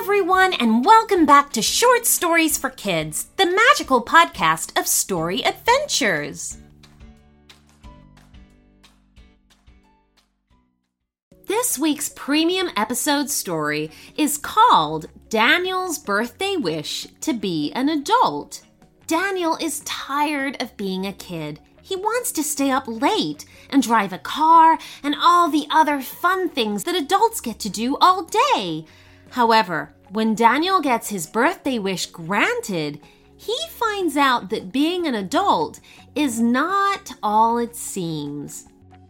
everyone, and welcome back to Short Stories for Kids, the magical podcast of story adventures. This week's premium episode story is called Daniel's Birthday Wish to Be an Adult. Daniel is tired of being a kid. He wants to stay up late and drive a car and all the other fun things that adults get to do all day. However, when Daniel gets his birthday wish granted, he finds out that being an adult is not all it seems.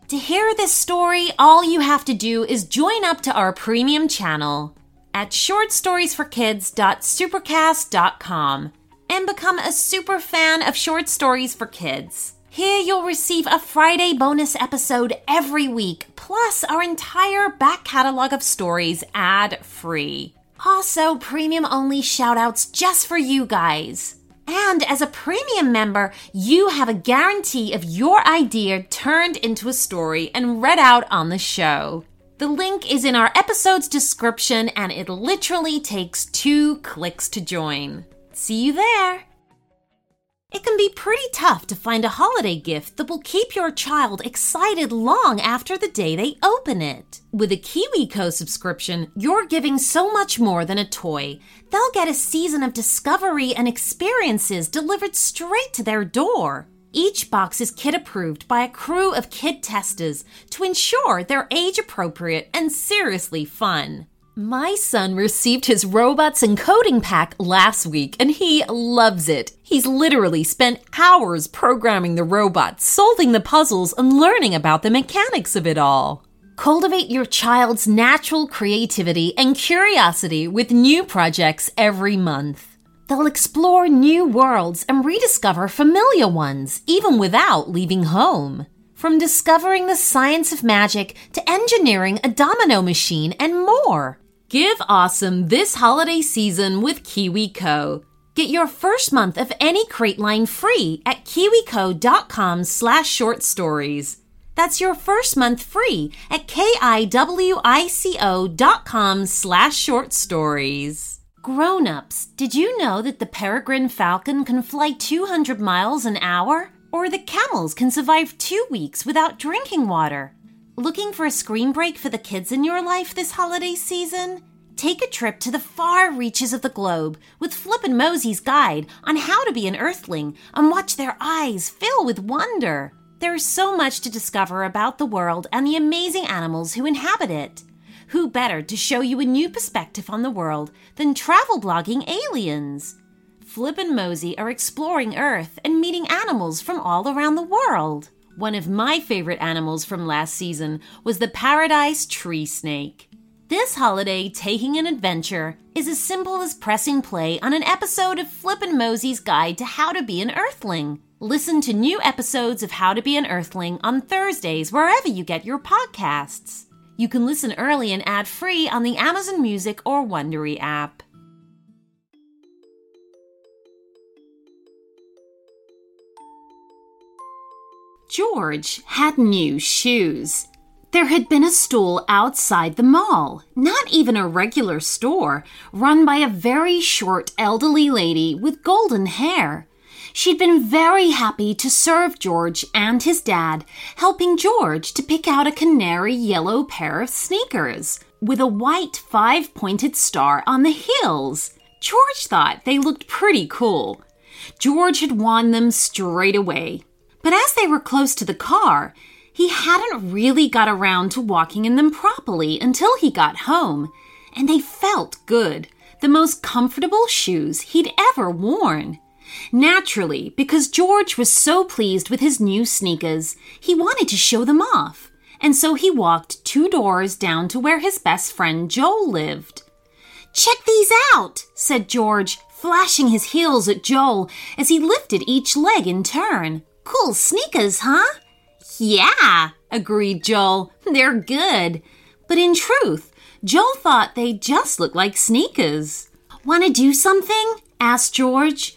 To hear this story, all you have to do is join up to our premium channel at shortstoriesforkids.supercast.com and become a super fan of short stories for kids. Here you'll receive a Friday bonus episode every week, plus our entire back catalog of stories ad free. Also, premium only shoutouts just for you guys. And as a premium member, you have a guarantee of your idea turned into a story and read out on the show. The link is in our episode's description and it literally takes two clicks to join. See you there! It can be pretty tough to find a holiday gift that will keep your child excited long after the day they open it. With a KiwiCo subscription, you're giving so much more than a toy. They'll get a season of discovery and experiences delivered straight to their door. Each box is kid approved by a crew of kid testers to ensure they're age appropriate and seriously fun. My son received his robots and coding pack last week and he loves it. He's literally spent hours programming the robots, solving the puzzles, and learning about the mechanics of it all. Cultivate your child's natural creativity and curiosity with new projects every month. They'll explore new worlds and rediscover familiar ones, even without leaving home. From discovering the science of magic to engineering a domino machine and more. Give awesome this holiday season with KiwiCo. Get your first month of any crate line free at kiwico.com slash short stories. That's your first month free at kiwico dot com slash short stories. Grown-ups, did you know that the peregrine falcon can fly 200 miles an hour? Or the camels can survive two weeks without drinking water? Looking for a screen break for the kids in your life this holiday season? Take a trip to the far reaches of the globe with Flip and Mozi's guide on how to be an earthling and watch their eyes fill with wonder. There is so much to discover about the world and the amazing animals who inhabit it. Who better to show you a new perspective on the world than travel blogging aliens? Flip and Mozi are exploring Earth and meeting animals from all around the world. One of my favorite animals from last season was the paradise tree snake. This holiday, taking an adventure is as simple as pressing play on an episode of Flip and Mozi's Guide to How to Be an Earthling. Listen to new episodes of How to Be an Earthling on Thursdays wherever you get your podcasts. You can listen early and ad free on the Amazon Music or Wondery app. George had new shoes. There had been a stall outside the mall, not even a regular store, run by a very short elderly lady with golden hair. She'd been very happy to serve George and his dad, helping George to pick out a canary yellow pair of sneakers with a white five pointed star on the heels. George thought they looked pretty cool. George had won them straight away. But as they were close to the car, he hadn't really got around to walking in them properly until he got home, and they felt good. The most comfortable shoes he'd ever worn. Naturally, because George was so pleased with his new sneakers, he wanted to show them off, and so he walked two doors down to where his best friend Joel lived. Check these out, said George, flashing his heels at Joel as he lifted each leg in turn. Cool sneakers, huh? Yeah, agreed Joel. They're good. But in truth, Joel thought they just looked like sneakers. Want to do something? asked George.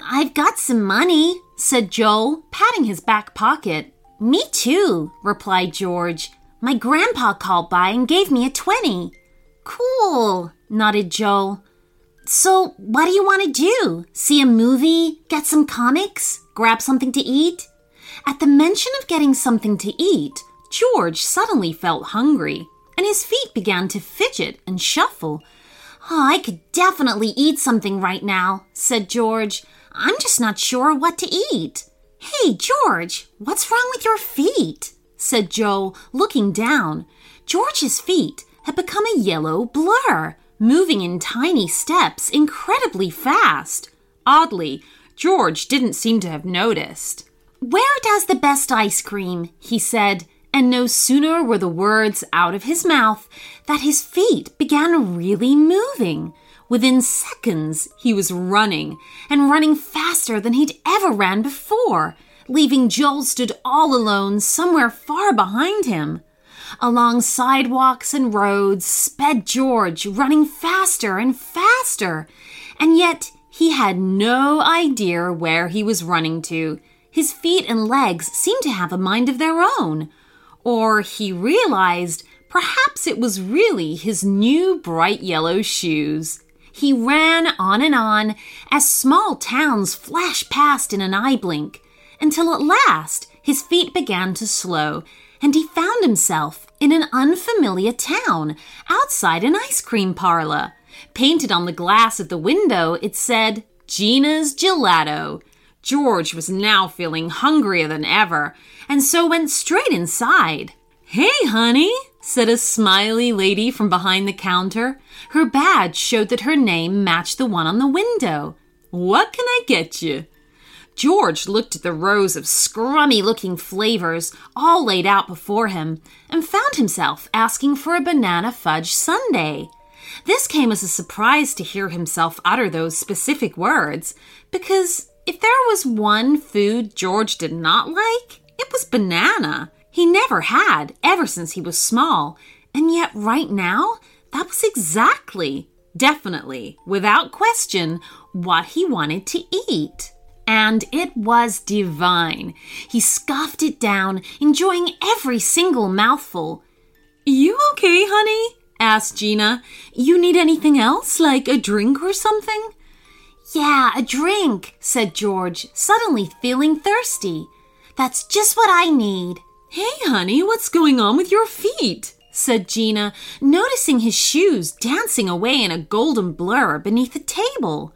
I've got some money, said Joel, patting his back pocket. Me too, replied George. My grandpa called by and gave me a twenty. Cool, nodded Joel. So, what do you want to do? See a movie? Get some comics? Grab something to eat? At the mention of getting something to eat, George suddenly felt hungry, and his feet began to fidget and shuffle. Oh, I could definitely eat something right now, said George. I'm just not sure what to eat. Hey, George, what's wrong with your feet? said Joel, looking down. George's feet had become a yellow blur, moving in tiny steps incredibly fast. Oddly, George didn't seem to have noticed. Where does the best ice cream? he said, and no sooner were the words out of his mouth that his feet began really moving. Within seconds, he was running, and running faster than he'd ever ran before, leaving Joel stood all alone somewhere far behind him. Along sidewalks and roads sped George, running faster and faster, and yet he had no idea where he was running to. His feet and legs seemed to have a mind of their own. Or he realized perhaps it was really his new bright yellow shoes. He ran on and on as small towns flashed past in an eye blink, until at last his feet began to slow, and he found himself in an unfamiliar town outside an ice cream parlor. Painted on the glass of the window, it said, Gina's Gelato. George was now feeling hungrier than ever, and so went straight inside. Hey, honey, said a smiley lady from behind the counter. Her badge showed that her name matched the one on the window. What can I get you? George looked at the rows of scrummy looking flavors all laid out before him and found himself asking for a banana fudge sundae. This came as a surprise to hear himself utter those specific words, because if there was one food George did not like, it was banana. He never had, ever since he was small. And yet, right now, that was exactly, definitely, without question, what he wanted to eat. And it was divine. He scoffed it down, enjoying every single mouthful. You okay, honey? Asked Gina. You need anything else, like a drink or something? Yeah, a drink, said George, suddenly feeling thirsty. That's just what I need. Hey, honey, what's going on with your feet? said Gina, noticing his shoes dancing away in a golden blur beneath the table.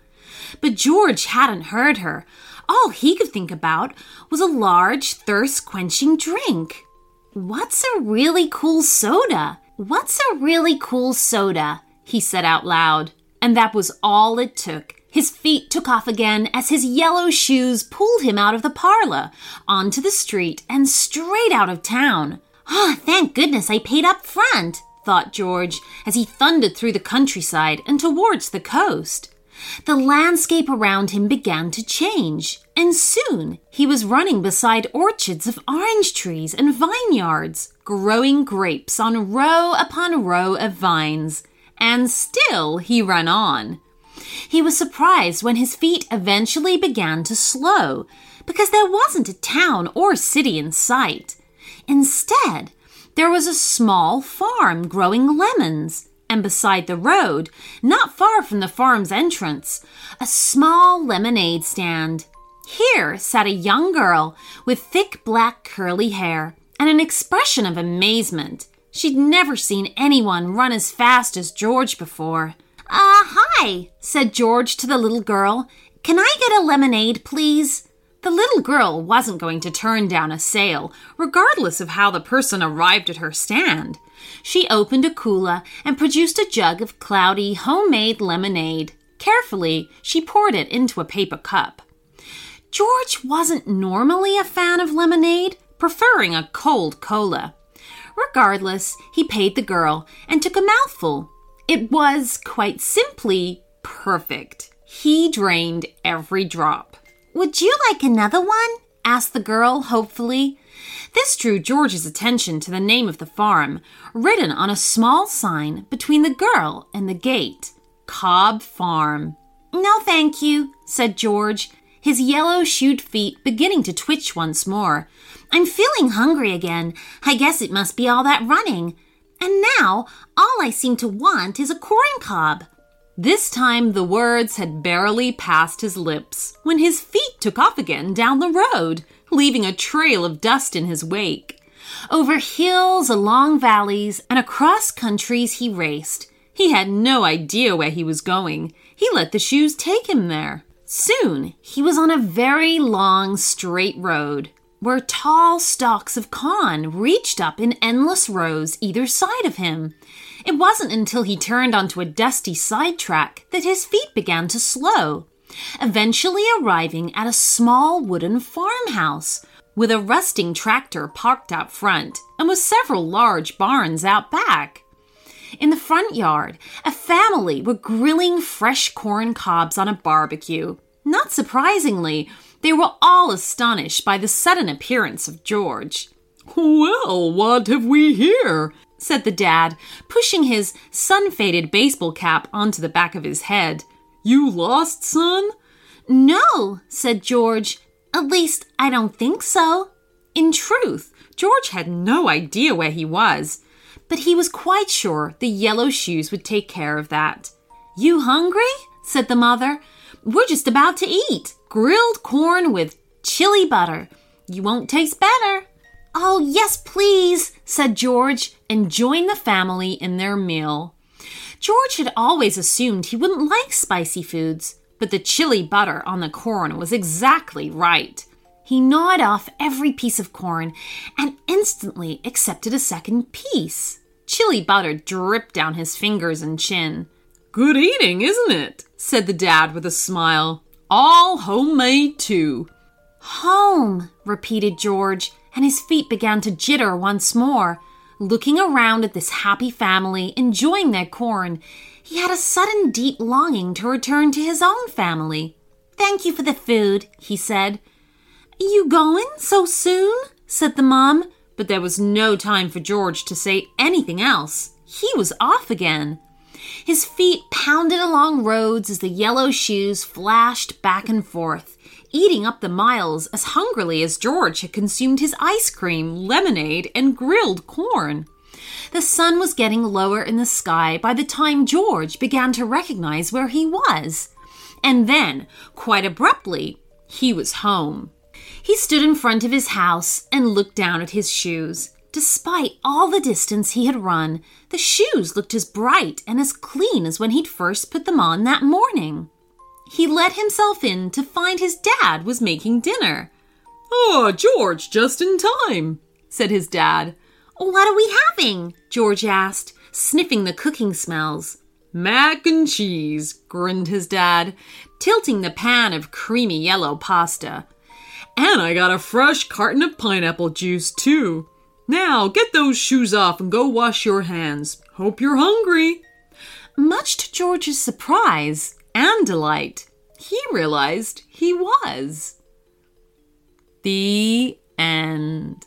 But George hadn't heard her. All he could think about was a large, thirst quenching drink. What's a really cool soda? What's a really cool soda? he said out loud. And that was all it took. His feet took off again as his yellow shoes pulled him out of the parlor, onto the street, and straight out of town. Ah, oh, thank goodness I paid up front, thought George as he thundered through the countryside and towards the coast. The landscape around him began to change, and soon he was running beside orchards of orange trees and vineyards, growing grapes on row upon row of vines. And still he ran on. He was surprised when his feet eventually began to slow, because there wasn't a town or city in sight. Instead, there was a small farm growing lemons, and beside the road, not far from the farm's entrance, a small lemonade stand. Here sat a young girl with thick black curly hair and an expression of amazement. She'd never seen anyone run as fast as George before. Uh, hi, said George to the little girl. Can I get a lemonade, please? The little girl wasn't going to turn down a sale, regardless of how the person arrived at her stand. She opened a cooler and produced a jug of cloudy, homemade lemonade. Carefully, she poured it into a paper cup. George wasn't normally a fan of lemonade, preferring a cold cola. Regardless, he paid the girl and took a mouthful, it was, quite simply, perfect. He drained every drop. Would you like another one? asked the girl hopefully. This drew George's attention to the name of the farm, written on a small sign between the girl and the gate Cobb Farm. No, thank you, said George, his yellow shoed feet beginning to twitch once more. I'm feeling hungry again. I guess it must be all that running. And now all I seem to want is a corn cob. This time the words had barely passed his lips when his feet took off again down the road, leaving a trail of dust in his wake. Over hills, along valleys, and across countries he raced. He had no idea where he was going. He let the shoes take him there. Soon he was on a very long, straight road where tall stalks of con reached up in endless rows either side of him. It wasn't until he turned onto a dusty sidetrack that his feet began to slow, eventually arriving at a small wooden farmhouse with a rusting tractor parked out front and with several large barns out back. In the front yard, a family were grilling fresh corn cobs on a barbecue. Not surprisingly, they were all astonished by the sudden appearance of George. Well, what have we here? said the dad, pushing his sun faded baseball cap onto the back of his head. You lost, son? No, said George. At least, I don't think so. In truth, George had no idea where he was, but he was quite sure the yellow shoes would take care of that. You hungry? said the mother. We're just about to eat grilled corn with chili butter. You won't taste better. Oh, yes, please, said George, and joined the family in their meal. George had always assumed he wouldn't like spicy foods, but the chili butter on the corn was exactly right. He gnawed off every piece of corn and instantly accepted a second piece. Chili butter dripped down his fingers and chin. Good eating, isn't it? said the dad with a smile. All homemade, too. Home, repeated George and his feet began to jitter once more. Looking around at this happy family, enjoying their corn, he had a sudden deep longing to return to his own family. Thank you for the food, he said. You going so soon? said the mom, but there was no time for George to say anything else. He was off again. His feet pounded along roads as the yellow shoes flashed back and forth eating up the miles as hungrily as George had consumed his ice cream, lemonade, and grilled corn. The sun was getting lower in the sky by the time George began to recognize where he was. And then, quite abruptly, he was home. He stood in front of his house and looked down at his shoes. Despite all the distance he had run, the shoes looked as bright and as clean as when he'd first put them on that morning. He let himself in to find his dad was making dinner. Oh, George, just in time, said his dad. What are we having? George asked, sniffing the cooking smells. Mac and cheese, grinned his dad, tilting the pan of creamy yellow pasta. And I got a fresh carton of pineapple juice, too. Now, get those shoes off and go wash your hands. Hope you're hungry. Much to George's surprise, and delight, he realized he was. The end.